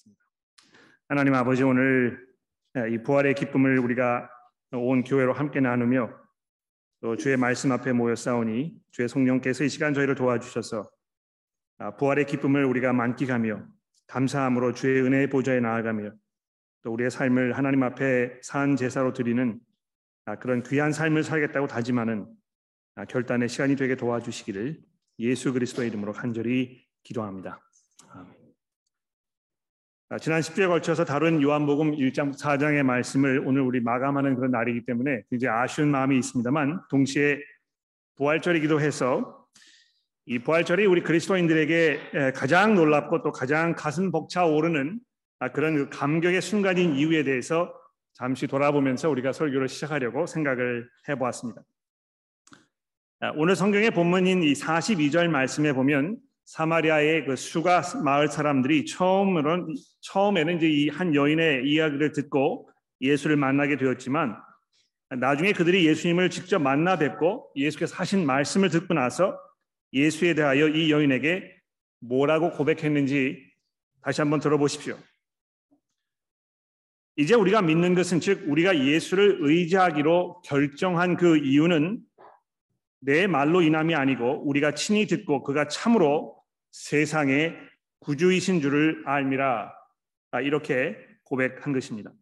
기도하겠습니다. 하나님 아버지 오늘 이 부활의 기쁨을 우리가 온 교회로 함께 나누며 또 주의 말씀 앞에 모여 싸우니 주의 성령께서 이 시간 저희를 도와주셔서 아, 부활의 기쁨을 우리가 만끽하며 감사함으로 주의 은혜의 보좌에 나아가며 또 우리의 삶을 하나님 앞에 산 제사로 드리는 아, 그런 귀한 삶을 살겠다고 다짐하는 아, 결단의 시간이 되게 도와주시기를 예수 그리스도의 이름으로 간절히 기도합니다. 아멘. 지난 10주에 걸쳐서 다룬 요한복음 1장 4장의 말씀을 오늘 우리 마감하는 그런 날이기 때문에 굉장히 아쉬운 마음이 있습니다만 동시에 부활절이기도 해서 이 부활절이 우리 그리스도인들에게 가장 놀랍고 또 가장 가슴 벅차 오르는 아, 그런 그 감격의 순간인 이유에 대해서 잠시 돌아보면서 우리가 설교를 시작하려고 생각을 해보았습니다. 아, 오늘 성경의 본문인 이 42절 말씀에 보면 사마리아의 그 수가 마을 사람들이 처음으로 처음에는 이제 이 한 여인의 이야기를 듣고 예수를 만나게 되었지만 나중에 그들이 예수님을 직접 만나 뵙고 예수께서 하신 말씀을 듣고 나서 예수에 대하여 이 여인에게 뭐라고 고백했는지 다시 한번 들어보십시오. 이제 우리가 믿는 것은 즉 우리가 예수를 의지하기로 결정한 그 이유는 내 말로 인함이 아니고 우리가 친히 듣고 그가 참으로 세상의 구주이신 줄을 알미라 아, 이렇게 고백한 것입니다.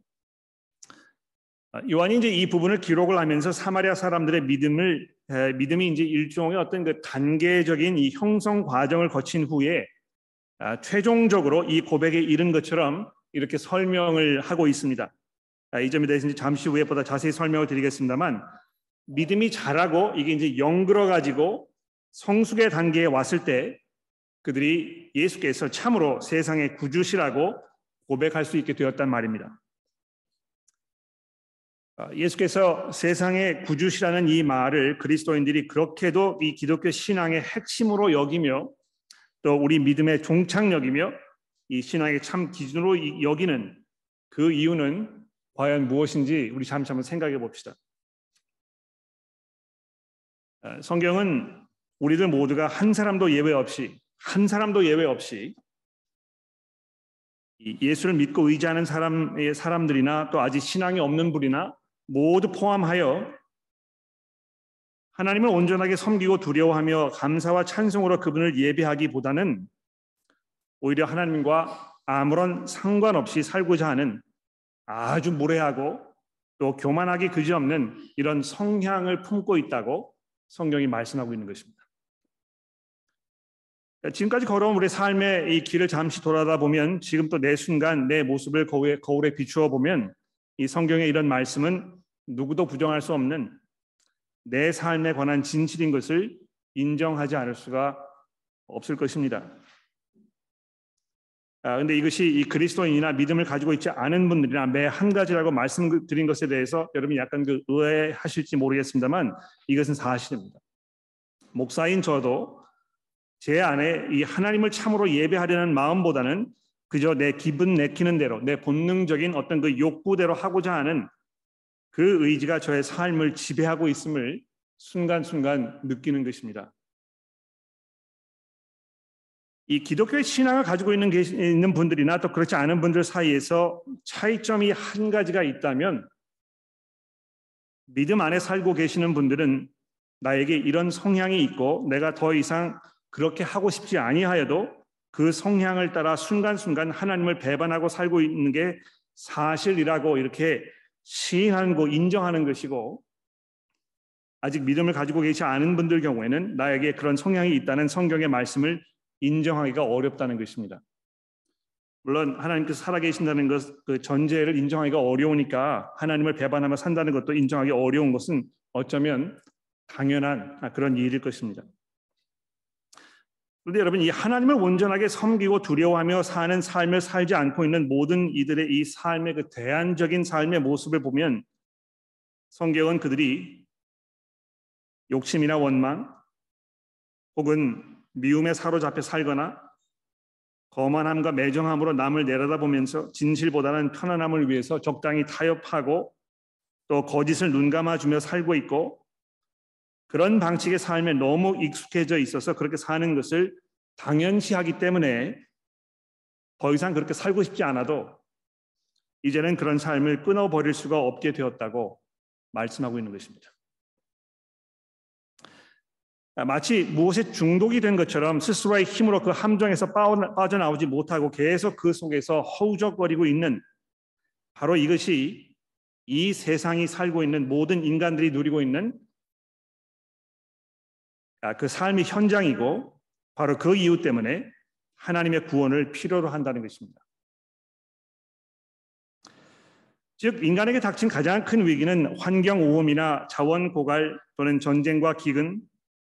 아, 요한이 이제 이 부분을 기록을 하면서 사마리아 사람들의 믿음을 믿음이 이제 일종의 어떤 그 단계적인 이 형성 과정을 거친 후에 아, 최종적으로 이 고백에 이른 것처럼 이렇게 설명을 하고 있습니다. 이 점에 대해서 잠시 후에 보다 자세히 설명을 드리겠습니다만 믿음이 자라고 이게 이제 영그러 가지고 성숙의 단계에 왔을 때 그들이 예수께서 참으로 세상의 구주시라고 고백할 수 있게 되었단 말입니다. 아, 예수께서 세상의 구주시라는 이 말을 그리스도인들이 그렇게도 이 기독교 신앙의 핵심으로 여기며 또 우리 믿음의 종착역이며 이 신앙의 참 기준으로 여기는 그 이유는 과연 무엇인지 우리 잠시 한번 생각해 봅시다. 아, 성경은 우리들 모두가 한 사람도 예외 없이 한 사람도 예외 없이 예수를 믿고 의지하는 사람의 사람들이나 또 아직 신앙이 없는 분이나 모두 포함하여 하나님을 온전하게 섬기고 두려워하며 감사와 찬송으로 그분을 예배하기보다는 오히려 하나님과 아무런 상관없이 살고자 하는 아주 무례하고 또 교만하기 그지없는 이런 성향을 품고 있다고 성경이 말씀하고 있는 것입니다. 지금까지 걸어온 우리 삶의 이 길을 잠시 돌아다 보면 지금 또 내 순간 내 모습을 거울에, 거울에 비추어 보면 이 성경의 이런 말씀은 누구도 부정할 수 없는 내 삶에 관한 진실인 것을 인정하지 않을 수가 없을 것입니다. 아, 근데 이것이 이 그리스도인이나 믿음을 가지고 있지 않은 분들이나 매 한 가지라고 말씀드린 것에 대해서 여러분이 약간 그 의아해하실지 모르겠습니다만 이것은 사실입니다. 목사인 저도 제 안에 이 하나님을 참으로 예배하려는 마음보다는 그저 내 기분 내키는 대로 내 본능적인 어떤 그 욕구대로 하고자 하는 그 의지가 저의 삶을 지배하고 있음을 순간순간 느끼는 것입니다. 이 기독교의 신앙을 가지고 있는, 있는 분들이나 또 그렇지 않은 분들 사이에서 차이점이 한 가지가 있다면 믿음 안에 살고 계시는 분들은 나에게 이런 성향이 있고 내가 더 이상 그렇게 하고 싶지 아니하여도 그 성향을 따라 순간순간 하나님을 배반하고 살고 있는 게 사실이라고 이렇게 시인하고 인정하는 것이고 아직 믿음을 가지고 계시지 않은 분들 경우에는 나에게 그런 성향이 있다는 성경의 말씀을 인정하기가 어렵다는 것입니다. 물론 하나님께서 살아계신다는 것, 그 전제를 인정하기가 어려우니까 하나님을 배반하며 산다는 것도 인정하기 어려운 것은 어쩌면 당연한 그런 일일 것입니다. 그런데 여러분 이 하나님을 온전하게 섬기고 두려워하며 사는 삶을 살지 않고 있는 모든 이들의 이 삶의 그 대안적인 삶의 모습을 보면 성경은 그들이 욕심이나 원망 혹은 미움에 사로잡혀 살거나 거만함과 매정함으로 남을 내려다보면서 진실보다는 편안함을 위해서 적당히 타협하고 또 거짓을 눈감아주며 살고 있고 그런 방식의 삶에 너무 익숙해져 있어서 그렇게 사는 것을 당연시하기 때문에 더 이상 그렇게 살고 싶지 않아도 이제는 그런 삶을 끊어버릴 수가 없게 되었다고 말씀하고 있는 것입니다. 마치 무엇에 중독이 된 것처럼 스스로의 힘으로 그 함정에서 빠져나오지 못하고 계속 그 속에서 허우적거리고 있는 바로 이것이 이 세상이 살고 있는 모든 인간들이 누리고 있는 아, 그 삶의 현장이고 바로 그 이유 때문에 하나님의 구원을 필요로 한다는 것입니다. 즉 인간에게 닥친 가장 큰 위기는 환경 오염이나 자원 고갈 또는 전쟁과 기근,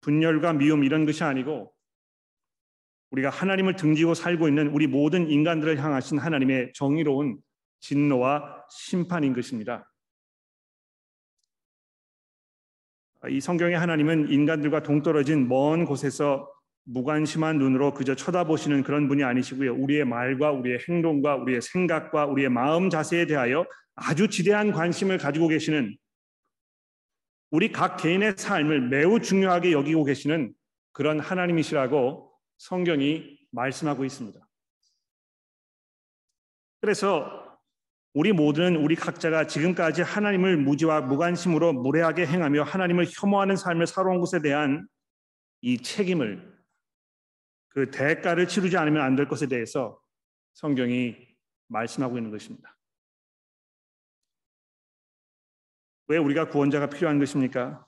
분열과 미움 이런 것이 아니고 우리가 하나님을 등지고 살고 있는 우리 모든 인간들을 향하신 하나님의 정의로운 진노와 심판인 것입니다. 이 성경의 하나님은 인간들과 동떨어진 먼 곳에서 무관심한 눈으로 그저 쳐다보시는 그런 분이 아니시고요. 우리의 말과 우리의 행동과 우리의 생각과 우리의 마음 자세에 대하여 아주 지대한 관심을 가지고 계시는 우리 각 개인의 삶을 매우 중요하게 여기고 계시는 그런 하나님이시라고 성경이 말씀하고 있습니다. 그래서 우리 모두는 우리 각자가 지금까지 하나님을 무지와 무관심으로 무례하게 행하며 하나님을 혐오하는 삶을 살아온 것에 대한 이 책임을 그 대가를 치르지 않으면 안 될 것에 대해서 성경이 말씀하고 있는 것입니다. 왜 우리가 구원자가 필요한 것입니까?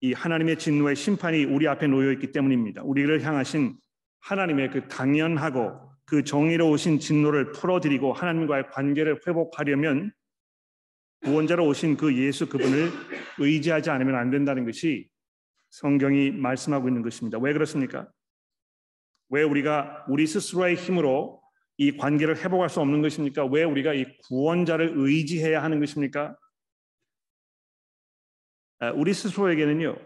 이 하나님의 진노의 심판이 우리 앞에 놓여 있기 때문입니다. 우리를 향하신 하나님의 그 당연하고 그 정의로우신 진노를 풀어드리고 하나님과의 관계를 회복하려면 구원자로 오신 그 예수 그분을 의지하지 않으면 안 된다는 것이 성경이 말씀하고 있는 것입니다. 왜 그렇습니까? 왜 우리가 우리 스스로의 힘으로 이 관계를 회복할 수 없는 것입니까? 왜 우리가 이 구원자를 의지해야 하는 것입니까? 아, 우리 스스로에게는요,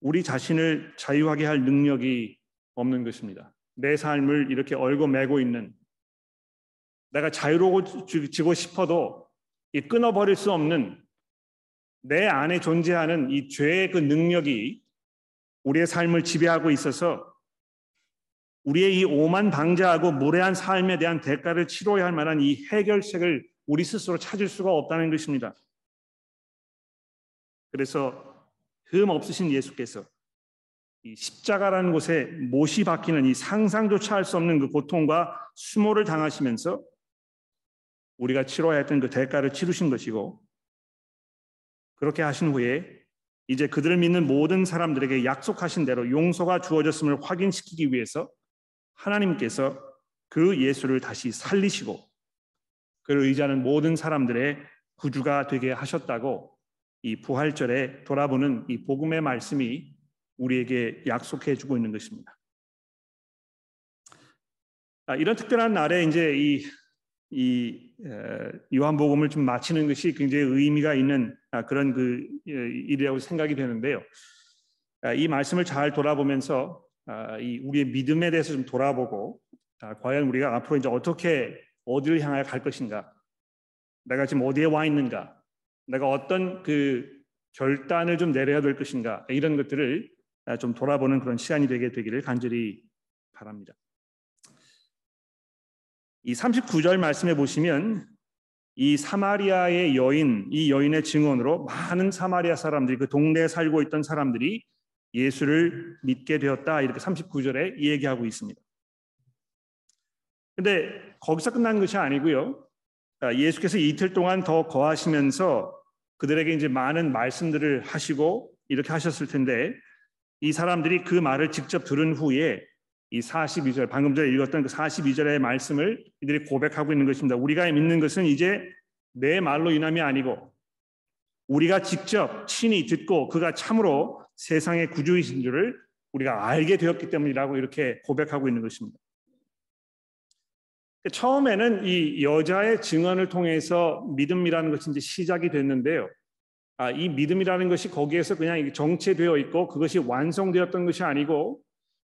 우리 자신을 자유하게 할 능력이 없는 것입니다. 내 삶을 이렇게 얼고 매고 있는 내가 자유로워지고 싶어도 이 끊어버릴 수 없는 내 안에 존재하는 이 죄의 그 능력이 우리의 삶을 지배하고 있어서 우리의 이 오만 방자하고 무례한 삶에 대한 대가를 치러야 할 만한 이 해결책을 우리 스스로 찾을 수가 없다는 것입니다. 그래서 흠 없으신 예수께서 이 십자가라는 곳에 못이 박히는 이 상상조차 할 수 없는 그 고통과 수모를 당하시면서 우리가 치러야 했던 그 대가를 치르신 것이고 그렇게 하신 후에 이제 그들을 믿는 모든 사람들에게 약속하신 대로 용서가 주어졌음을 확인시키기 위해서 하나님께서 그 예수를 다시 살리시고 그를 의지하는 모든 사람들의 구주가 되게 하셨다고 이 부활절에 돌아보는 이 복음의 말씀이 우리에게 약속해 주고 있는 것입니다. 아, 이런 특별한 날에 이제 이, 이 요한복음을 좀 마치는 것이 굉장히 의미가 있는 아, 그런 그 일이라고 생각이 되는데요. 아, 이 말씀을 잘 돌아보면서 아, 이 우리의 믿음에 대해서 좀 돌아보고 아, 과연 우리가 앞으로 이제 어떻게 어디를 향하여 갈 것인가? 내가 지금 어디에 와 있는가? 내가 어떤 그 결단을 좀 내려야 될 것인가? 이런 것들을 아, 좀 돌아보는 그런 시간이 되게 되기를 간절히 바랍니다. 이 39절 말씀에 보시면 이 사마리아의 여인, 이 여인의 증언으로 많은 사마리아 사람들이 그 동네에 살고 있던 사람들이 예수를 믿게 되었다 이렇게 39절에 얘기하고 있습니다. 근데 거기서 끝난 것이 아니고요. 아, 예수께서 이틀 동안 더 거하시면서 그들에게 이제 많은 말씀들을 하시고 이렇게 하셨을 텐데 이 사람들이 그 말을 직접 들은 후에 이 42절 방금 전에 읽었던 그 42절의 말씀을 이들이 고백하고 있는 것입니다. 우리가 믿는 것은 이제 내 말로 인함이 아니고 우리가 직접 친히 듣고 그가 참으로 세상의 구주이신 줄을 우리가 알게 되었기 때문이라고 이렇게 고백하고 있는 것입니다. 처음에는 이 여자의 증언을 통해서 믿음이라는 것이 이제 시작이 됐는데요. 아, 이 믿음이라는 것이 거기에서 그냥 정체되어 있고 그것이 완성되었던 것이 아니고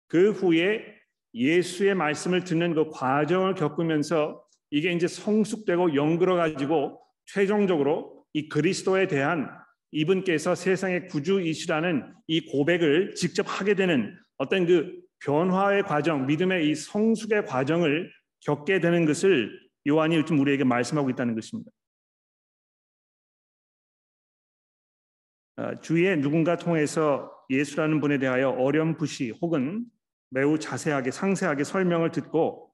그 후에 예수의 말씀을 듣는 그 과정을 겪으면서 이게 이제 성숙되고 연그러 가지고 최종적으로 이 그리스도에 대한 이분께서 세상의 구주이시라는 이 고백을 직접 하게 되는 어떤 그 변화의 과정, 믿음의 이 성숙의 과정을 겪게 되는 것을 요한이 지금 우리에게 말씀하고 있다는 것입니다. 주위에 누군가 통해서 예수라는 분에 대하여 어렴풋이 혹은 매우 자세하게 상세하게 설명을 듣고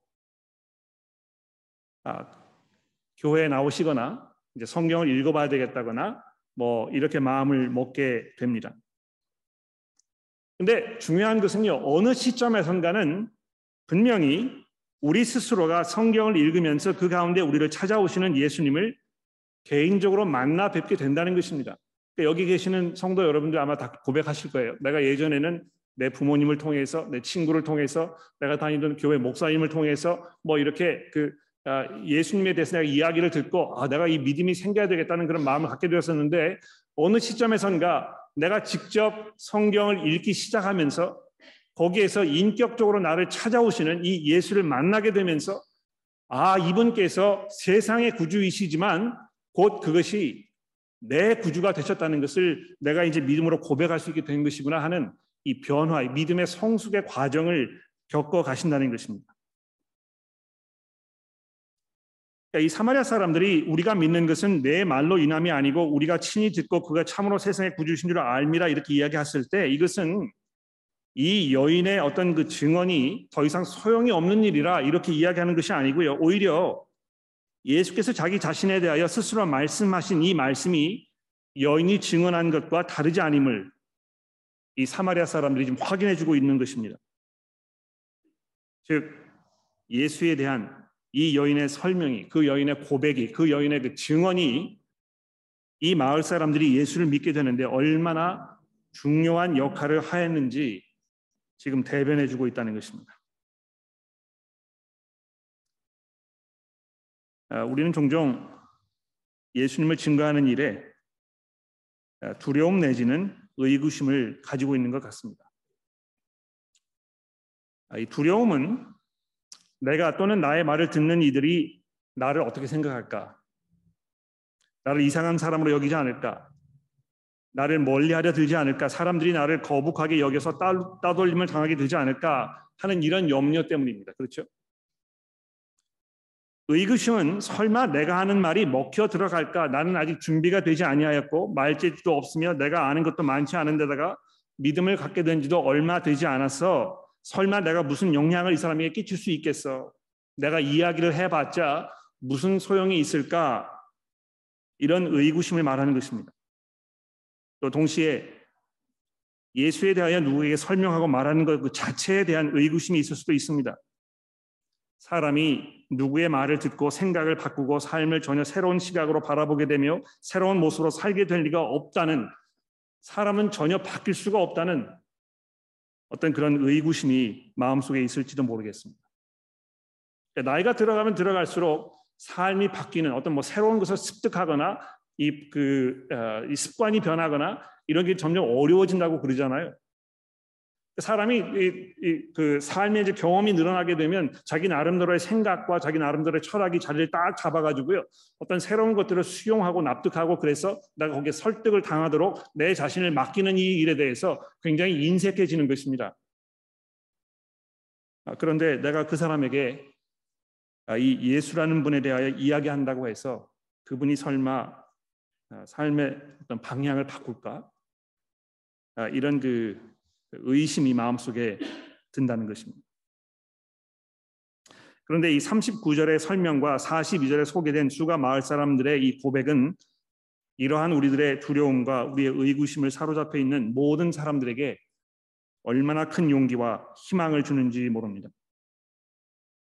아, 교회에 나오시거나 이제 성경을 읽어봐야 되겠다거나 뭐 이렇게 마음을 먹게 됩니다. 근데 중요한 것은요 어느 시점에선가는 분명히 우리 스스로가 성경을 읽으면서 그 가운데 우리를 찾아오시는 예수님을 개인적으로 만나 뵙게 된다는 것입니다. 그러니까 여기 계시는 성도 여러분들 아마 다 고백하실 거예요. 내가 예전에는 내 부모님을 통해서 내 친구를 통해서 내가 다니던 교회 목사님을 통해서 뭐 이렇게 그 아, 예수님에 대해서 내가 이야기를 듣고 아 내가 이 믿음이 생겨야 되겠다는 그런 마음을 갖게 되었었는데 어느 시점에선가 내가 직접 성경을 읽기 시작하면서 거기에서 인격적으로 나를 찾아오시는 이 예수를 만나게 되면서 아 이분께서 세상의 구주이시지만 곧 그것이 내 구주가 되셨다는 것을 내가 이제 믿음으로 고백할 수 있게 된 것이구나 하는 이 변화, 이 믿음의 성숙의 과정을 겪어 가신다는 것입니다. 그러니까 이 사마리아 사람들이 우리가 믿는 것은 내 말로 인함이 아니고 우리가 친히 듣고 그가 참으로 세상의 구주신 줄 알미라 이렇게 이야기했을 때 이것은 이 여인의 어떤 그 증언이 더 이상 소용이 없는 일이라 이렇게 이야기하는 것이 아니고요. 오히려 예수께서 자기 자신에 대하여 스스로 말씀하신 이 말씀이 여인이 증언한 것과 다르지 않음을 이 사마리아 사람들이 지금 확인해 주고 있는 것입니다. 즉 예수에 대한 이 여인의 설명이 그 여인의 고백이 그 여인의 그 증언이 이 마을 사람들이 예수를 믿게 되는데 얼마나 중요한 역할을 하였는지 지금 대변해 주고 있다는 것입니다. 우리는 종종 예수님을 증거하는 일에 아, 두려움 내지는 의구심을 가지고 있는 것 같습니다. 아, 이 두려움은 내가 또는 나의 말을 듣는 이들이 나를 어떻게 생각할까? 나를 이상한 사람으로 여기지 않을까? 나를 멀리하려 들지 않을까? 사람들이 나를 거북하게 여겨서 따돌림을 당하게 되지 않을까? 하는 이런 염려 때문입니다. 그렇죠? 의구심은 설마 내가 하는 말이 먹혀 들어갈까? 나는 아직 준비가 되지 아니하였고 말재주도 없으며 내가 아는 것도 많지 않은데다가 믿음을 갖게 된 지도 얼마 되지 않아서 설마 내가 무슨 영향을 이 사람에게 끼칠 수 있겠어? 내가 이야기를 해봤자 무슨 소용이 있을까? 이런 의구심을 말하는 것입니다. 또 동시에 예수에 대하여 누구에게 설명하고 말하는 것 그 자체에 대한 의구심이 있을 수도 있습니다. 사람이 누구의 말을 듣고 생각을 바꾸고 삶을 전혀 새로운 시각으로 바라보게 되며 새로운 모습으로 살게 될 리가 없다는 사람은 전혀 바뀔 수가 없다는 어떤 그런 의구심이 마음속에 있을지도 모르겠습니다. 나이가 들어가면 들어갈수록 삶이 바뀌는 어떤 뭐 새로운 것을 습득하거나 이 그 어, 이 습관이 변하거나 이런 게 점점 어려워진다고 그러잖아요. 사람이 이, 이, 그 삶의 이제 경험이 늘어나게 되면 자기 나름대로의 생각과 자기 나름대로의 철학이 자리를 딱 잡아가지고요. 어떤 새로운 것들을 수용하고 납득하고 그래서 내가 거기에 설득을 당하도록 내 자신을 맡기는 이 일에 대해서 굉장히 인색해지는 것입니다. 아, 그런데 내가 그 사람에게 아, 이 예수라는 분에 대하여 이야기한다고 해서 그분이 설마 아, 삶의 어떤 방향을 바꿀까? 이런 그 의심이 마음속에 든다는 것입니다. 그런데 이 39절의 설명과 42절에 소개된 수가 마을 사람들의 이 고백은 이러한 우리들의 두려움과 우리의 의구심을 사로잡혀 있는 모든 사람들에게 얼마나 큰 용기와 희망을 주는지 모릅니다.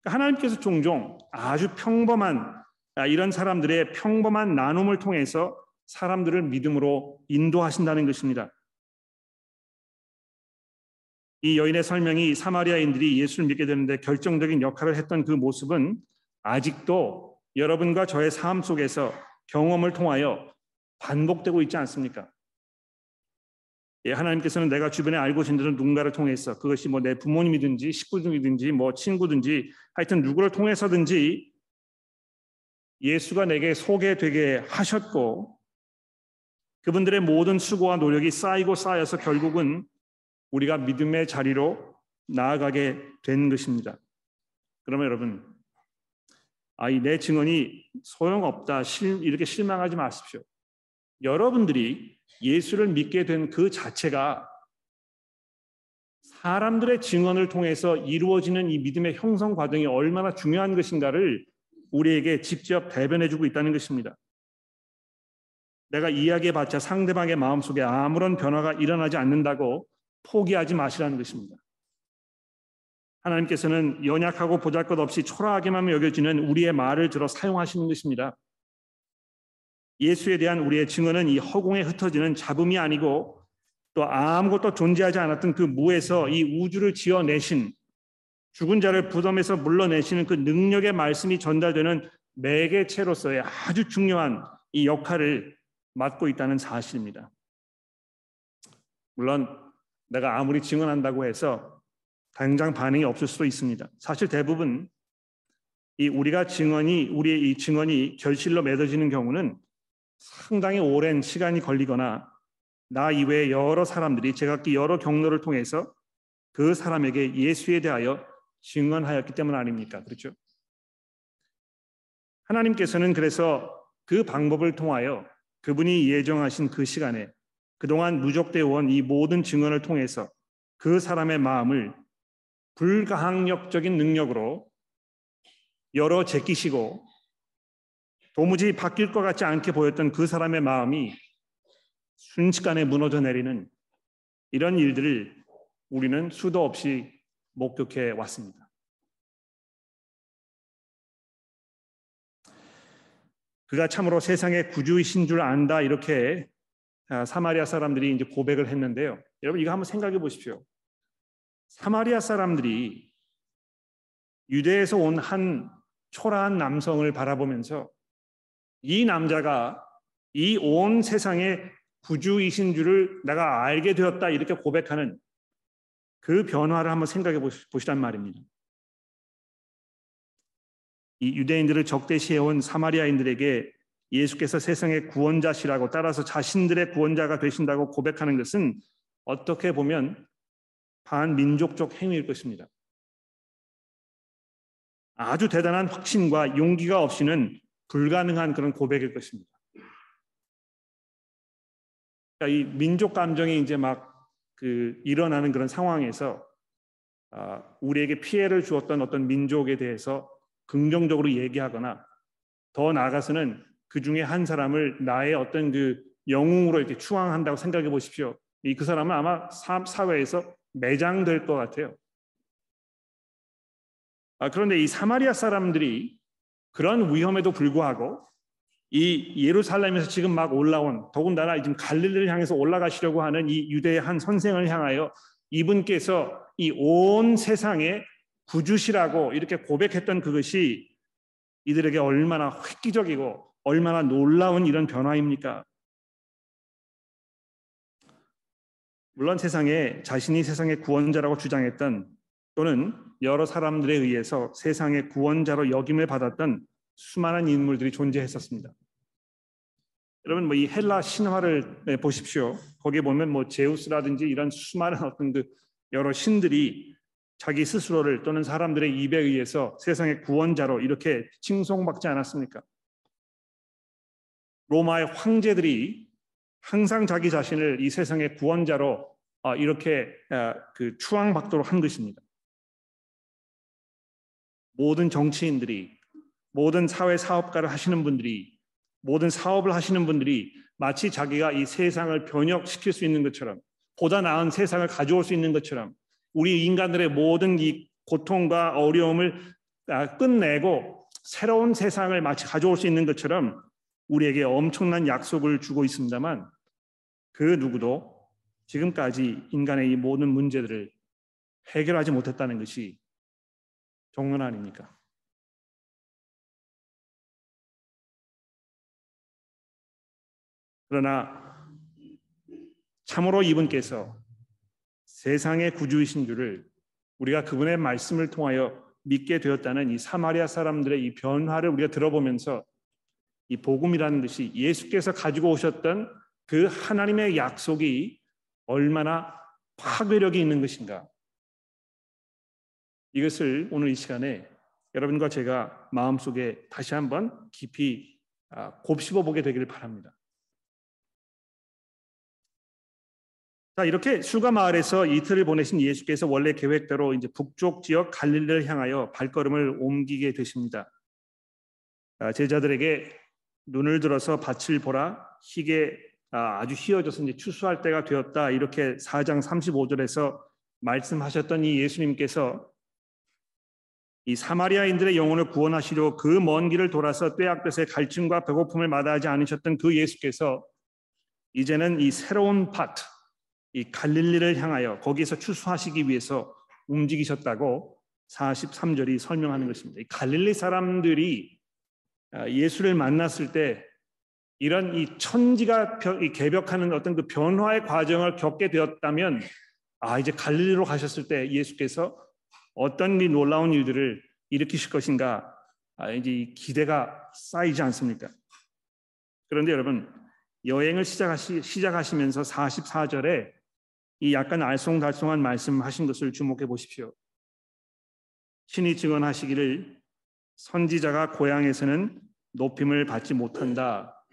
그러니까 하나님께서 종종 아주 평범한 아, 이런 사람들의 평범한 나눔을 통해서 사람들을 믿음으로 인도하신다는 것입니다. 이 여인의 설명이 사마리아인들이 예수를 믿게 되는데 결정적인 역할을 했던 그 모습은 아직도 여러분과 저의 삶 속에서 경험을 통하여 반복되고 있지 않습니까? 예, 하나님께서는 내가 주변에 알고 지내는 누군가를 통해서 그것이 뭐 내 부모님이든지 식구들이든지 뭐 친구든지 하여튼 누구를 통해서든지 예수가 내게 소개되게 하셨고 그분들의 모든 수고와 노력이 쌓이고 쌓여서 결국은 우리가 믿음의 자리로 나아가게 된 것입니다. 그러면 여러분, 아 이 내 증언이 소용없다 실, 이렇게 실망하지 마십시오. 여러분들이 예수를 믿게 된 그 자체가 사람들의 증언을 통해서 이루어지는 이 믿음의 형성 과정이 얼마나 중요한 것인가를 우리에게 직접 대변해주고 있다는 것입니다. 내가 이야기해봤자 상대방의 마음속에 아무런 변화가 일어나지 않는다고 포기하지 마시라는 것입니다. 하나님께서는 연약하고 보잘것없이 초라하게만 여겨지는 우리의 말을 들어 사용하시는 것입니다. 예수에 대한 우리의 증언은 이 허공에 흩어지는 잡음이 아니고 또 아무것도 존재하지 않았던 그 무에서 이 우주를 지어내신 죽은 자를 부덤에서 물러내시는 그 능력의 말씀이 전달되는 매개체로서의 아주 중요한 이 역할을 맡고 있다는 사실입니다. 물론 내가 아무리 증언한다고 해서 당장 반응이 없을 수도 있습니다. 사실 대부분 이 우리가 증언이 우리의 이 증언이 결실로 맺어지는 경우는 상당히 오랜 시간이 걸리거나 나 이외에 여러 사람들이 제각기 여러 경로를 통해서 그 사람에게 예수에 대하여 증언하였기 때문 아닙니까? 그렇죠? 하나님께서는 그래서 그 방법을 통하여 그분이 예정하신 그 시간에 그동안 누적되어 온 이 모든 증언을 통해서 그 사람의 마음을 불가항력적인 능력으로 열어 제끼시고 도무지 바뀔 것 같지 않게 보였던 그 사람의 마음이 순식간에 무너져 내리는 이런 일들을 우리는 수도 없이 목격해 왔습니다. 그가 참으로 세상의 구주이신 줄 안다 이렇게 아, 사마리아 사람들이 이제 고백을 했는데요. 여러분 이거 한번 생각해 보십시오. 사마리아 사람들이 유대에서 온 한 초라한 남성을 바라보면서 이 남자가 이 온 세상의 구주이신 줄을 내가 알게 되었다 이렇게 고백하는 그 변화를 한번 생각해 보시란 말입니다. 이 유대인들을 적대시해온 사마리아인들에게 예수께서 세상의 구원자시라고 따라서 자신들의 구원자가 되신다고 고백하는 것은 어떻게 보면 반민족적 행위일 것입니다. 아주 대단한 확신과 용기가 없이는 불가능한 그런 고백일 것입니다. 그러니까 이 민족 감정이 이제 막 그 일어나는 그런 상황에서 아, 우리에게 피해를 주었던 어떤 민족에 대해서 긍정적으로 얘기하거나 더 나아가서는 그 중에 한 사람을 나의 어떤 그 영웅으로 이렇게 추앙한다고 생각해 보십시오. 이 그 사람은 아마 사회에서 매장될 것 같아요. 아, 그런데 이 사마리아 사람들이 그런 위험에도 불구하고 이 예루살렘에서 지금 막 올라온 더군다나 지금 갈릴리를 향해서 올라가시려고 하는 이 유대의 한 선생을 향하여 이분께서 이 온 세상에 구주시라고 이렇게 고백했던 그것이 이들에게 얼마나 획기적이고 얼마나 놀라운 이런 변화입니까? 물론 세상에 자신이 세상의 구원자라고 주장했던 또는 여러 사람들에 의해서 세상의 구원자로 역임을 받았던 수많은 인물들이 존재했었습니다. 여러분 뭐 이 헬라 신화를 보십시오. 거기에 보면 뭐 제우스라든지 이런 수많은 어떤 그 여러 신들이 자기 스스로를 또는 사람들의 입에 의해서 세상의 구원자로 이렇게 칭송받지 않았습니까? 로마의 황제들이 항상 자기 자신을 이 세상의 구원자로 어, 이렇게 어, 그 추앙받도록 한 것입니다. 모든 정치인들이 모든 사회 사업가를 하시는 분들이 모든 사업을 하시는 분들이 마치 자기가 이 세상을 변혁시킬 수 있는 것처럼 보다 나은 세상을 가져올 수 있는 것처럼 우리 인간들의 모든 이 고통과 어려움을 아, 끝내고 새로운 세상을 마치 가져올 수 있는 것처럼 우리에게 엄청난 약속을 주고 있습니다만 그 누구도 지금까지 인간의 이 모든 문제들을 해결하지 못했다는 것이 정론 아닙니까? 그러나 참으로 이분께서 세상의 구주이신 줄을 우리가 그분의 말씀을 통하여 믿게 되었다는 이 사마리아 사람들의 이 변화를 우리가 들어보면서 이 복음이라는 것이 예수께서 가지고 오셨던 그 하나님의 약속이 얼마나 파괴력이 있는 것인가 이것을 오늘 이 시간에 여러분과 제가 마음속에 다시 한번 깊이 아, 곱씹어 보게 되기를 바랍니다. 자, 이렇게 수가 마을에서 이틀을 보내신 예수께서 원래 계획대로 이제 북쪽 지역 갈릴리를 향하여 발걸음을 옮기게 되십니다. 아, 제자들에게 눈을 들어서 밭을 보라 희게 아, 아주 휘어져서 이제 추수할 때가 되었다 이렇게 4장 35절에서 말씀하셨던 이 예수님께서 이 사마리아인들의 영혼을 구원하시려 그 먼 길을 돌아서 떼약볕에 갈증과 배고픔을 마다하지 않으셨던 그 예수께서 이제는 이 새로운 밭, 이 갈릴리를 향하여 거기서 추수하시기 위해서 움직이셨다고 43절이 설명하는 것입니다. 이 갈릴리 사람들이 아, 예수를 만났을 때 이런 이 천지가 개벽하는 어떤 그 변화의 과정을 겪게 되었다면 아 이제 갈릴리로 가셨을 때 예수께서 어떤 이 놀라운 일들을 일으키실 것인가 아, 이제 기대가 쌓이지 않습니까? 그런데 여러분 여행을 시작하시, 시작하시면서 44절에 이 약간 알쏭달쏭한 말씀하신 것을 주목해 보십시오. 신이 증언하시기를 선지자가 고향에서는 높임을 받지 못한다.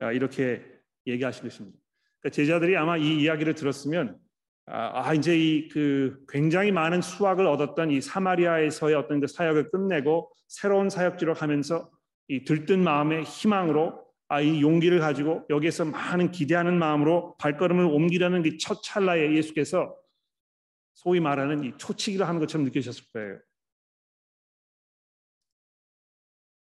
아, 이렇게 얘기하시고 있습니다. 그러니까 제자들이 아마 이 이야기를 들었으면 아, 아 이제 이 그 굉장히 많은 수확을 얻었던 이 사마리아에서의 어떤 그 사역을 끝내고 새로운 사역지로 가면서 이 들뜬 마음의 희망으로 아, 이 용기를 가지고 여기에서 많은 기대하는 마음으로 발걸음을 옮기려는 그 첫 찰나에 예수께서 소위 말하는 이 초치기를 하는 것처럼 느끼셨을 거예요.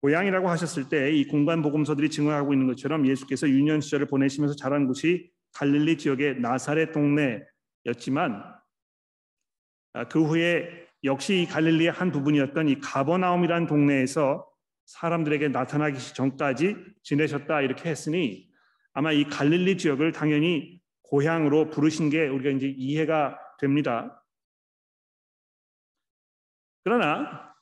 고향이라고 하셨을 때 이 공간 복음서들이 증언하고 있는 것처럼 예수께서 유년 시절을 보내시면서 자란 곳이 갈릴리 지역의 나사렛 동네였지만 아, 그 후에 역시 갈릴리의 한 부분이었던 이 가버나움이라는 동네에서 사람들에게 나타나기 전까지 지내셨다 이렇게 했으니 아마 이 갈릴리 지역을 당연히 고향으로 부르신 게 우리가 이제 이해가 됩니다. 그러나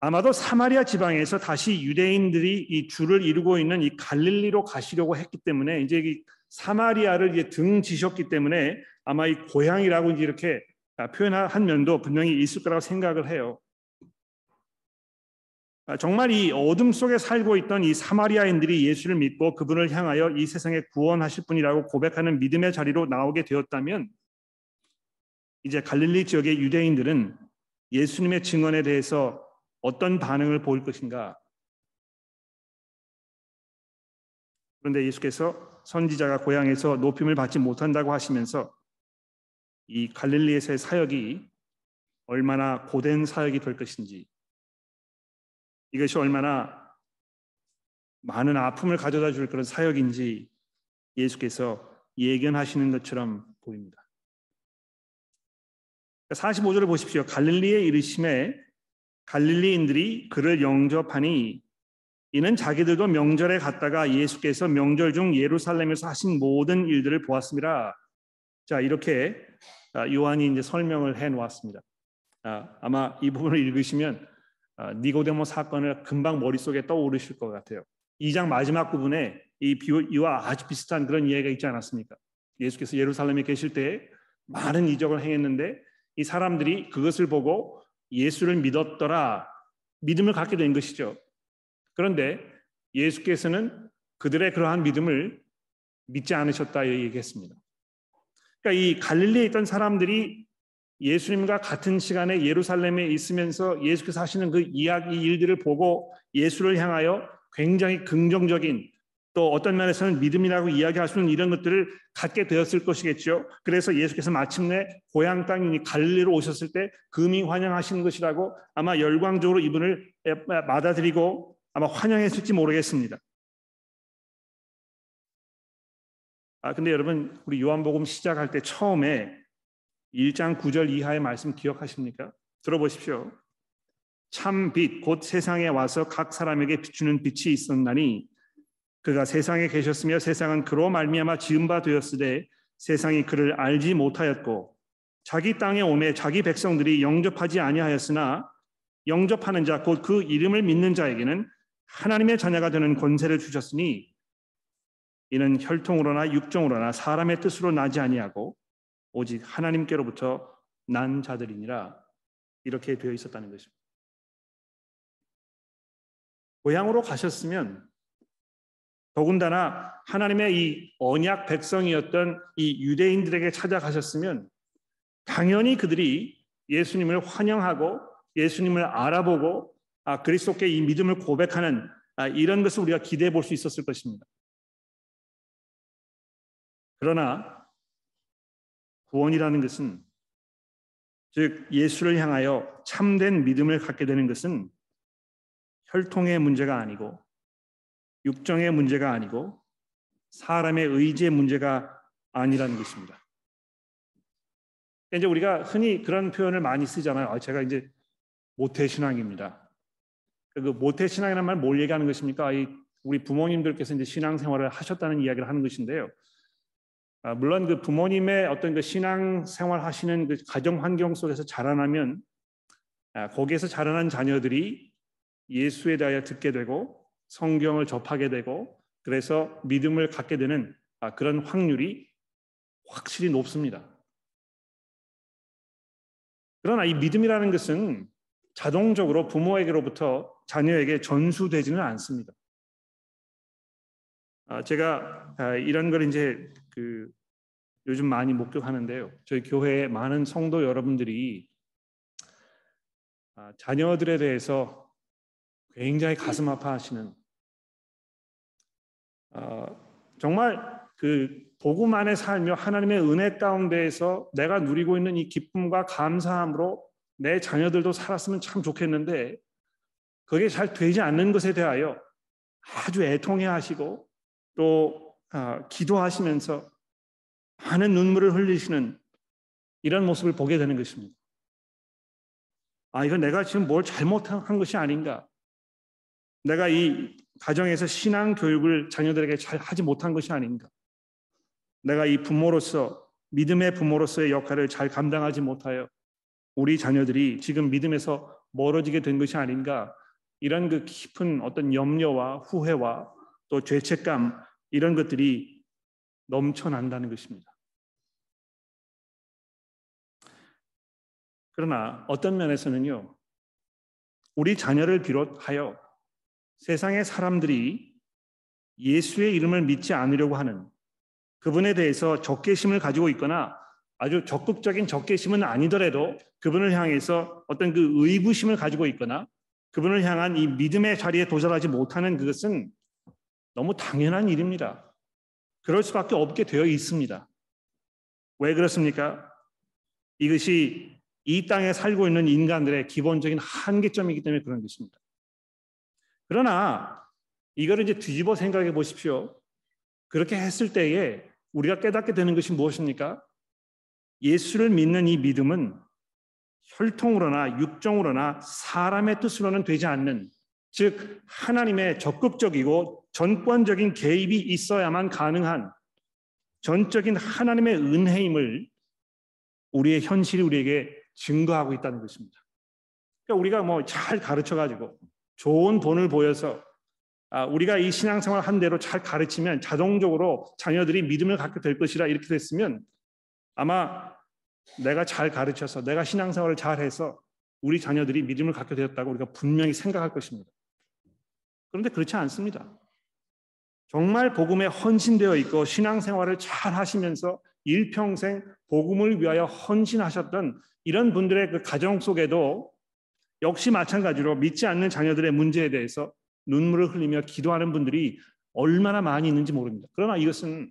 아마도 사마리아 지방에서 다시 유대인들이 이 주를 이루고 있는 이 갈릴리로 가시려고 했기 때문에 이제 이 사마리아를 이제 등지셨기 때문에 아마 이 고향이라고 이제 이렇게 표현한 면도 분명히 있을 거라고 생각을 해요. 아, 정말 이 어둠 속에 살고 있던 이 사마리아인들이 예수를 믿고 그분을 향하여 이 세상에 구원하실 분이라고 고백하는 믿음의 자리로 나오게 되었다면 이제 갈릴리 지역의 유대인들은 예수님의 증언에 대해서 어떤 반응을 보일 것인가? 그런데 예수께서 선지자가 고향에서 높임을 받지 못한다고 하시면서 이 갈릴리에서의 사역이 얼마나 고된 사역이 될 것인지 이것이 얼마나 많은 아픔을 가져다 줄 그런 사역인지 예수께서 예견하시는 것처럼 보입니다. 45절을 보십시오. 갈릴리에 이르심에 갈릴리인들이 그를 영접하니 이는 자기들도 명절에 갔다가 예수께서 명절 중 예루살렘에서 하신 모든 일들을 보았습니다. 자 이렇게 아, 요한이 이제 설명을 해 놓았습니다. 아, 아마 이 부분을 읽으시면 아, 니고데모 사건을 금방 머릿속에 떠오르실 것 같아요. 2장 마지막 부분에 이 비유와 아주 비슷한 그런 이야기가 있지 않았습니까? 예수께서 예루살렘에 계실 때 많은 이적을 행했는데 이 사람들이 그것을 보고 예수를 믿었더라 믿음을 갖게 된 것이죠. 그런데 예수께서는 그들의 그러한 믿음을 믿지 않으셨다 얘기했습니다. 그러니까 이 갈릴리에 있던 사람들이 예수님과 같은 시간에 예루살렘에 있으면서 예수께서 하시는 그 이야기 일들을 보고 예수를 향하여 굉장히 긍정적인 또 어떤 면에서는 믿음이라고 이야기할 수 있는 이런 것들을 갖게 되었을 것이겠죠. 그래서 예수께서 마침내 고향 땅이니 갈릴리로 오셨을 때 금이 환영하시는 것이라고 아마 열광적으로 이분을 받아들이고 아마 환영했을지 모르겠습니다. 아 근데 여러분 우리 요한복음 시작할 때 처음에 1장 9절 이하의 말씀 기억하십니까? 들어보십시오. 참 빛, 곧 세상에 와서 각 사람에게 비추는 빛이 있었나니 그가 세상에 계셨으며 세상은 그로 말미암아 지은 바 되었으되 세상이 그를 알지 못하였고 자기 땅에 오매 자기 백성들이 영접하지 아니하였으나 영접하는 자 곧 그 이름을 믿는 자에게는 하나님의 자녀가 되는 권세를 주셨으니 이는 혈통으로나 육종으로나 사람의 뜻으로 나지 아니하고 오직 하나님께로부터 난 자들이니라 이렇게 되어 있었다는 것입니다. 고향으로 가셨으면 더군다나 하나님의 이 언약 백성이었던 이 유대인들에게 찾아가셨으면 당연히 그들이 예수님을 환영하고 예수님을 알아보고 아, 그리스도께 이 믿음을 고백하는 아, 이런 것을 우리가 기대해 볼 수 있었을 것입니다. 그러나 구원이라는 것은 즉 예수를 향하여 참된 믿음을 갖게 되는 것은 혈통의 문제가 아니고 육정의 문제가 아니고 사람의 의지의 문제가 아니라는 것입니다. 이제 우리가 흔히 그런 표현을 많이 쓰잖아요. 아, 제가 이제 모태 신앙입니다. 그 모태 신앙이라는 말뭘 얘기하는 것입니까? 우리 부모님들께서 이제 신앙생활을 하셨다는 이야기를 하는 것인데요. 아, 물론 그 부모님의 어떤 그 신앙 생활 하시는 그 가정 환경 속에서 자라나면 아, 거기에서 자라난 자녀들이 예수에 대하여 듣게 되고 성경을 접하게 되고 그래서 믿음을 갖게 되는 아, 그런 확률이 확실히 높습니다. 그러나 이 믿음이라는 것은 자동적으로 부모에게로부터 자녀에게 전수되지는 않습니다. 제가 이런 걸 이제 그 요즘 많이 목격하는데요. 저희 교회에 많은 성도 여러분들이 아, 자녀들에 대해서 굉장히 가슴 아파하시는 아, 정말 그 복음 안에 살며 하나님의 은혜 가운데에서 내가 누리고 있는 이 기쁨과 감사함으로 내 자녀들도 살았으면 참 좋겠는데 그게 잘 되지 않는 것에 대하여 아주 애통해하시고 또 아, 기도하시면서 많은 눈물을 흘리시는 이런 모습을 보게 되는 것입니다. 아, 이건 내가 지금 뭘 잘못한 것이 아닌가? 내가 이 가정에서 신앙 교육을 자녀들에게 잘 하지 못한 것이 아닌가? 내가 이 부모로서 믿음의 부모로서의 역할을 잘 감당하지 못하여 우리 자녀들이 지금 믿음에서 멀어지게 된 것이 아닌가? 이런 그 깊은 어떤 염려와 후회와 또 죄책감 이런 것들이 넘쳐난다는 것입니다. 그러나 어떤 면에서는요, 우리 자녀를 비롯하여 세상의 사람들이 예수의 이름을 믿지 않으려고 하는 그분에 대해서 적개심을 가지고 있거나 아주 적극적인 적개심은 아니더라도 그분을 향해서 어떤 그 의구심을 가지고 있거나 그분을 향한 이 믿음의 자리에 도달하지 못하는 그것은 너무 당연한 일입니다. 그럴 수밖에 없게 되어 있습니다. 왜 그렇습니까? 이것이 이 땅에 살고 있는 인간들의 기본적인 한계점이기 때문에 그런 것입니다. 그러나 이거를 이제 뒤집어 생각해 보십시오. 그렇게 했을 때에 우리가 깨닫게 되는 것이 무엇입니까? 예수를 믿는 이 믿음은 혈통으로나 육정으로나 사람의 뜻으로는 되지 않는 즉 하나님의 적극적이고 전권적인 개입이 있어야만 가능한 전적인 하나님의 은혜임을 우리의 현실이 우리에게 증거하고 있다는 것입니다. 그러니까 우리가 뭐 잘 가르쳐 가지고 좋은 본을 보여서 아, 우리가 이 신앙생활 한 대로 잘 가르치면 자동적으로 자녀들이 믿음을 갖게 될 것이라 이렇게 됐으면 아마 내가 잘 가르쳐서 내가 신앙생활을 잘 해서 우리 자녀들이 믿음을 갖게 되었다고 우리가 분명히 생각할 것입니다. 그런데 그렇지 않습니다. 정말 복음에 헌신되어 있고 신앙생활을 잘 하시면서 일평생 복음을 위하여 헌신하셨던 이런 분들의 그 가정 속에도 역시 마찬가지로 믿지 않는 자녀들의 문제에 대해서 눈물을 흘리며 기도하는 분들이 얼마나 많이 있는지 모릅니다. 그러나 이것은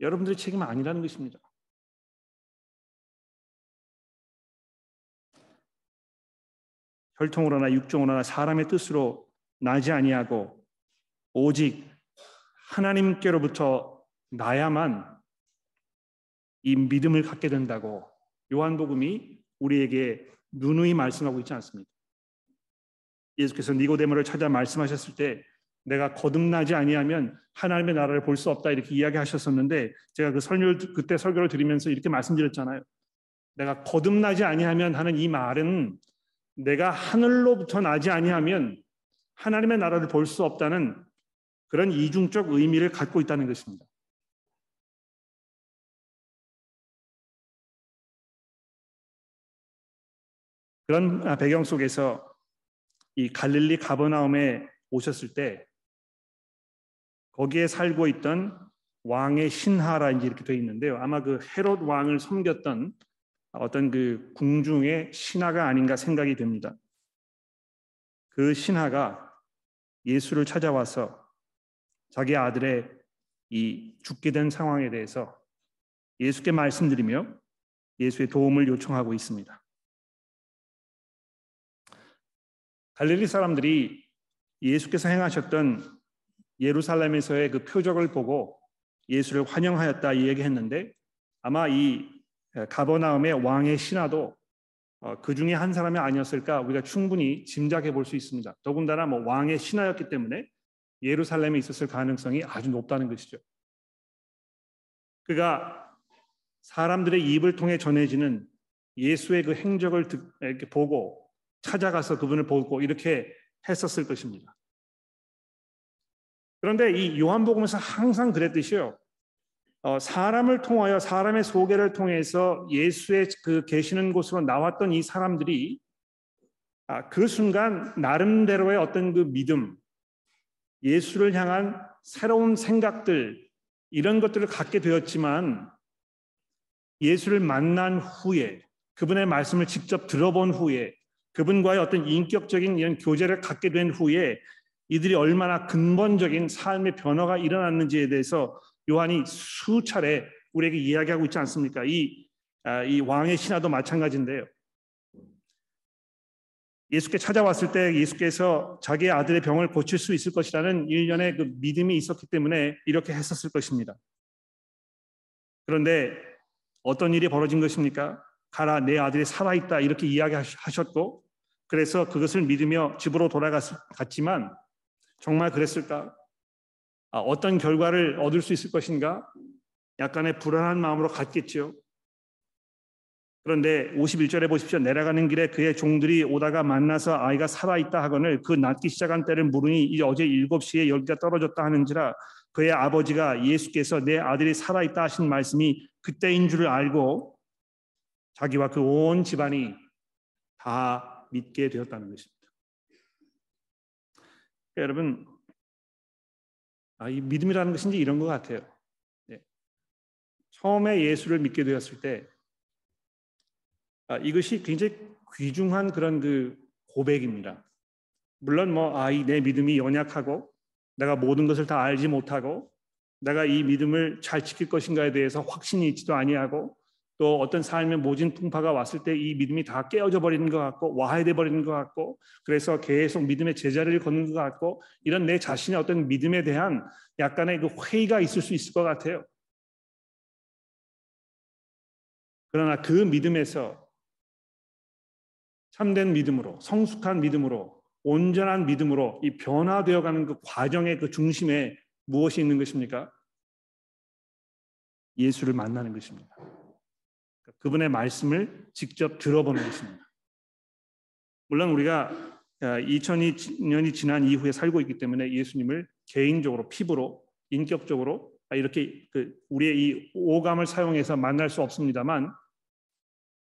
여러분들의 책임 아니라는 것입니다. 혈통으로나 육종으로나 사람의 뜻으로 나지 아니하고 오직 하나님께로부터 나야만 이 믿음을 갖게 된다고 요한복음이 우리에게 누누이 말씀하고 있지 않습니까? 예수께서 니고데모를 찾아 말씀하셨을 때 내가 거듭나지 아니하면 하나님의 나라를 볼 수 없다 이렇게 이야기하셨었는데 제가 그 설교를 그때 설교를 드리면서 이렇게 말씀드렸잖아요. 내가 거듭나지 아니하면 하는 이 말은 내가 하늘로부터 나지 아니하면 하나님의 나라를 볼 수 없다는 그런 이중적 의미를 갖고 있다는 것입니다. 그런 배경 속에서 이 갈릴리 가버나움에 오셨을 때 거기에 살고 있던 왕의 신하라 이제 이렇게 되어 있는데요. 아마 그 헤롯 왕을 섬겼던 어떤 그 궁중의 신하가 아닌가 생각이 됩니다. 그 신하가 예수를 찾아와서 자기 아들의 이 죽게 된 상황에 대해서 예수께 말씀드리며 예수의 도움을 요청하고 있습니다. 갈릴리 사람들이 예수께서 행하셨던 예루살렘에서의 그 표적을 보고 예수를 환영하였다 이야기했는데 아마 이 가버나움의 왕의 신하도 어, 그 중에 한 사람이 아니었을까 우리가 충분히 짐작해 볼 수 있습니다. 더군다나 뭐 왕의 신하였기 때문에 예루살렘에 있었을 가능성이 아주 높다는 것이죠. 그가 사람들의 입을 통해 전해지는 예수의 그 행적을 보고 찾아가서 그분을 보고 이렇게 했었을 것입니다. 그런데 이 요한복음에서 항상 그랬듯이요. 어, 사람을 통하여 사람의 소개를 통해서 예수의 그 계시는 곳으로 나왔던 이 사람들이 아, 그 순간 나름대로의 어떤 그 믿음, 예수를 향한 새로운 생각들 이런 것들을 갖게 되었지만 예수를 만난 후에 그분의 말씀을 직접 들어본 후에 그분과의 어떤 인격적인 이런 교제를 갖게 된 후에 이들이 얼마나 근본적인 삶의 변화가 일어났는지에 대해서 요한이 수차례 우리에게 이야기하고 있지 않습니까? 이, 아, 이 왕의 신하도 마찬가지인데요. 예수께 찾아왔을 때 예수께서 자기의 아들의 병을 고칠 수 있을 것이라는 일련의 그 믿음이 있었기 때문에 이렇게 했었을 것입니다. 그런데 어떤 일이 벌어진 것입니까? 가라 내 아들이 살아있다 이렇게 이야기하셨고 그래서 그것을 믿으며 집으로 돌아갔지만 정말 그랬을까? 아, 어떤 결과를 얻을 수 있을 것인가? 약간의 불안한 마음으로 갔겠죠. 그런데 51절에 보십시오. 내려가는 길에 그의 종들이 오다가 만나서 아이가 살아있다 하거늘 그 낫기 시작한 때를 물으니 이제 어제 7시에 열기가 떨어졌다 하는지라 그의 아버지가 예수께서 내 아들이 살아있다 하신 말씀이 그때인 줄을 알고 자기와 그 온 집안이 다 믿게 되었다는 것입니다. 그러니까 여러분, 아, 이 믿음이라는 것인지 이런 것 같아요. 네. 처음에 예수를 믿게 되었을 때 아, 이것이 굉장히 귀중한 그런 그 고백입니다. 물론 뭐 아, 이 내 믿음이 연약하고 내가 모든 것을 다 알지 못하고 내가 이 믿음을 잘 지킬 것인가에 대해서 확신이 있지도 아니하고 또 어떤 삶의 모진 풍파가 왔을 때 이 믿음이 다 깨어져 버리는 것 같고 와해돼 버리는 것 같고 그래서 계속 믿음의 제자리를 걷는 것 같고 이런 내 자신의 어떤 믿음에 대한 약간의 그 회의가 있을 수 있을 것 같아요. 그러나 그 믿음에서 참된 믿음으로 성숙한 믿음으로 온전한 믿음으로 이 변화되어가는 그 과정의 그 중심에 무엇이 있는 것입니까? 예수를 만나는 것입니다. 그분의 말씀을 직접 들어보는 것입니다. 물론 우리가 2002년이 아, 지난 이후에 살고 있기 때문에 예수님을 개인적으로 피부로 인격적으로 이렇게 그 우리의 이 오감을 사용해서 만날 수 없습니다만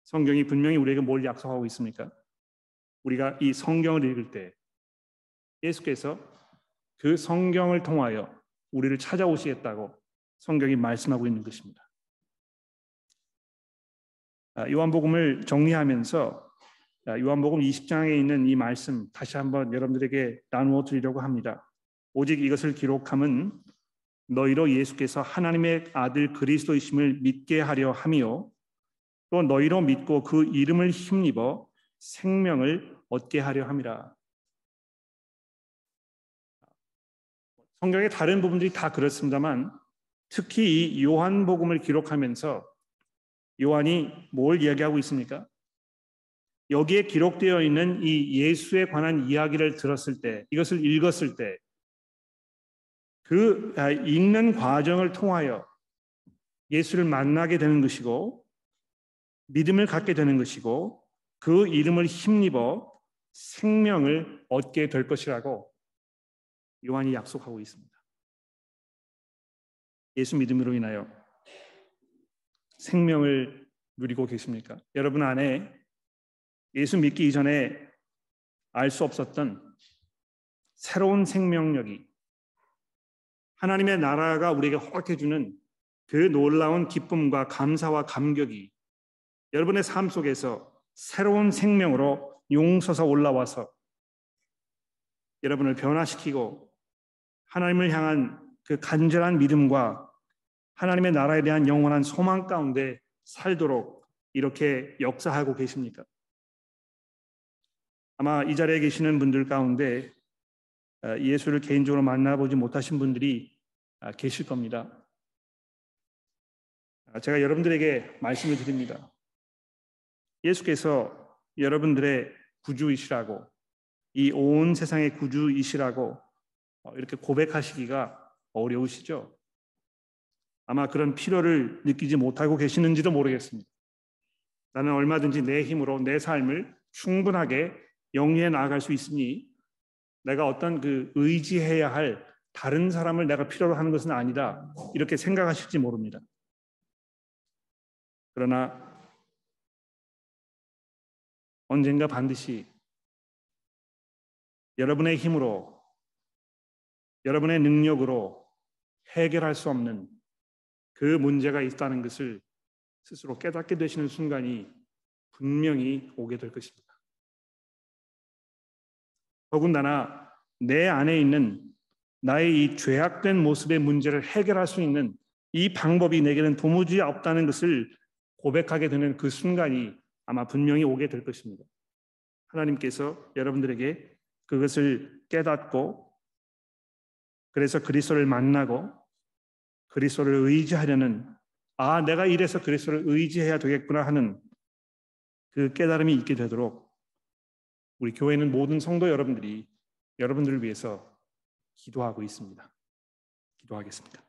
성경이 분명히 우리에게 뭘 약속하고 있습니까? 우리가 이 성경을 읽을 때 예수께서 그 성경을 통하여 우리를 찾아오시겠다고 성경이 말씀하고 있는 것입니다. 아, 요한복음을 정리하면서 아, 요한복음 20장에 있는 이 말씀 다시 한번 여러분들에게 나누어 드리려고 합니다. 오직 이것을 기록함은 너희로 예수께서 하나님의 아들 그리스도이심을 믿게 하려 함이요 또 너희로 믿고 그 이름을 힘입어 생명을 얻게 하려 함이라. 성경의 다른 부분들이 다 그렇습니다만 특히 이 요한복음을 기록하면서 요한이 뭘 이야기하고 있습니까? 여기에 기록되어 있는 이 예수에 관한 이야기를 들었을 때, 이것을 읽었을 때, 그 아, 읽는 과정을 통하여 예수를 만나게 되는 것이고, 믿음을 갖게 되는 것이고 그 이름을 힘입어 생명을 얻게 될 것이라고 요한이 약속하고 있습니다. 예수 믿음으로 인하여 생명을 누리고 계십니까? 여러분 안에 예수 믿기 이전에 알 수 없었던 새로운 생명력이 하나님의 나라가 우리에게 허락해 주는 그 놀라운 기쁨과 감사와 감격이 여러분의 삶 속에서 새로운 생명으로 용서서 올라와서 여러분을 변화시키고 하나님을 향한 그 간절한 믿음과 하나님의 나라에 대한 영원한 소망 가운데 살도록 이렇게 역사하고 계십니까? 아마 이 자리에 계시는 분들 가운데 어, 예수를 개인적으로 만나보지 못하신 분들이 아, 계실 겁니다. 아, 제가 여러분들에게 말씀을 드립니다. 예수께서 여러분들의 구주이시라고 이 온 세상의 구주이시라고 어, 이렇게 고백하시기가 어려우시죠? 아마 그런 필요를 느끼지 못하고 계시는지도 모르겠습니다. 나는 얼마든지 내 힘으로 내 삶을 충분하게 영리해 나아갈 수 있으니 내가 어떤 그 의지해야 할 다른 사람을 내가 필요로 하는 것은 아니다. 이렇게 생각하실지 모릅니다. 그러나 언젠가 반드시 여러분의 힘으로 여러분의 능력으로 해결할 수 없는 그 문제가 있다는 것을 스스로 깨닫게 되시는 순간이 분명히 오게 될 것입니다. 더군다나 내 안에 있는 나의 이 죄악된 모습의 문제를 해결할 수 있는 이 방법이 내게는 도무지 없다는 것을 고백하게 되는 그 순간이 아마 분명히 오게 될 것입니다. 하나님께서 여러분들에게 그것을 깨닫고 그래서 그리스도를 만나고 그리스도를 의지하려는 아 내가 이래서 그리스도를 의지해야 되겠구나 하는 그 깨달음이 있게 되도록 우리 교회는 모든 성도 여러분들이 여러분들을 위해서 기도하고 있습니다. 기도하겠습니다.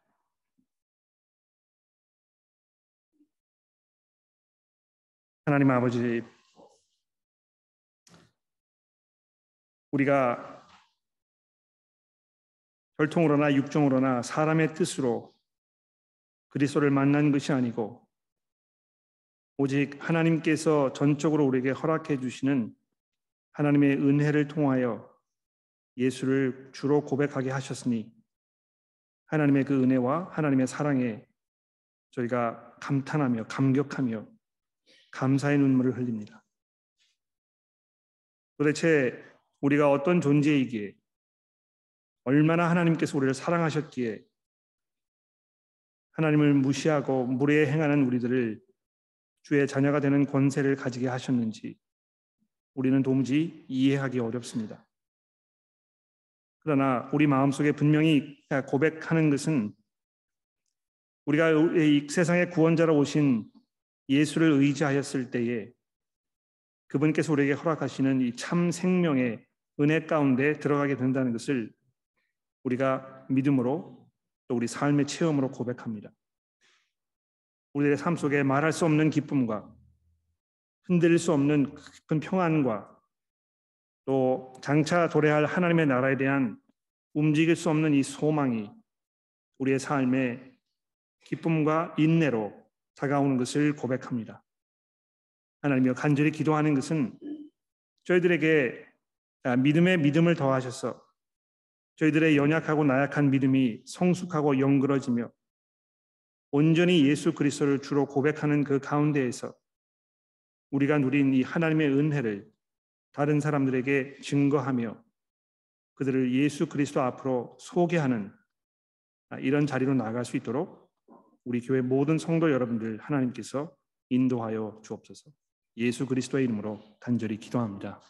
하나님 아버지, 우리가 혈통으로나 육종으로나 사람의 뜻으로 그리스도를 만난 것이 아니고 오직 하나님께서 전적으로 우리에게 허락해 주시는 하나님의 은혜를 통하여 예수를 주로 고백하게 하셨으니 하나님의 그 은혜와 하나님의 사랑에 저희가 감탄하며 감격하며 감사의 눈물을 흘립니다. 도대체 우리가 어떤 존재이기에 얼마나 하나님께서 우리를 사랑하셨기에 하나님을 무시하고 무례에 행하는 우리들을 주의 자녀가 되는 권세를 가지게 하셨는지 우리는 도무지 이해하기 어렵습니다. 그러나 우리 마음속에 분명히 고백하는 것은 우리가 이 세상의 구원자로 오신 예수를 의지하였을 때에 그분께서 우리에게 허락하시는 이 참 생명의 은혜 가운데 들어가게 된다는 것을 우리가 믿음으로 또 우리 삶의 체험으로 고백합니다. 우리의 삶 속에 말할 수 없는 기쁨과 흔들릴 수 없는 깊은 평안과 또 장차 도래할 하나님의 나라에 대한 움직일 수 없는 이 소망이 우리의 삶에 기쁨과 인내로 다가오는 것을 고백합니다. 하나님여 간절히 기도하는 것은 저희들에게 믿음의 믿음을 더하셔서 저희들의 연약하고 나약한 믿음이 성숙하고 영그러지며 온전히 예수 그리스도를 주로 고백하는 그 가운데에서 우리가 누린 이 하나님의 은혜를 다른 사람들에게 증거하며 그들을 예수 그리스도 앞으로 소개하는 이런 자리로 나아갈 수 있도록 우리 교회 모든 성도 여러분들 하나님께서 인도하여 주옵소서. 예수 그리스도의 이름으로 간절히 기도합니다.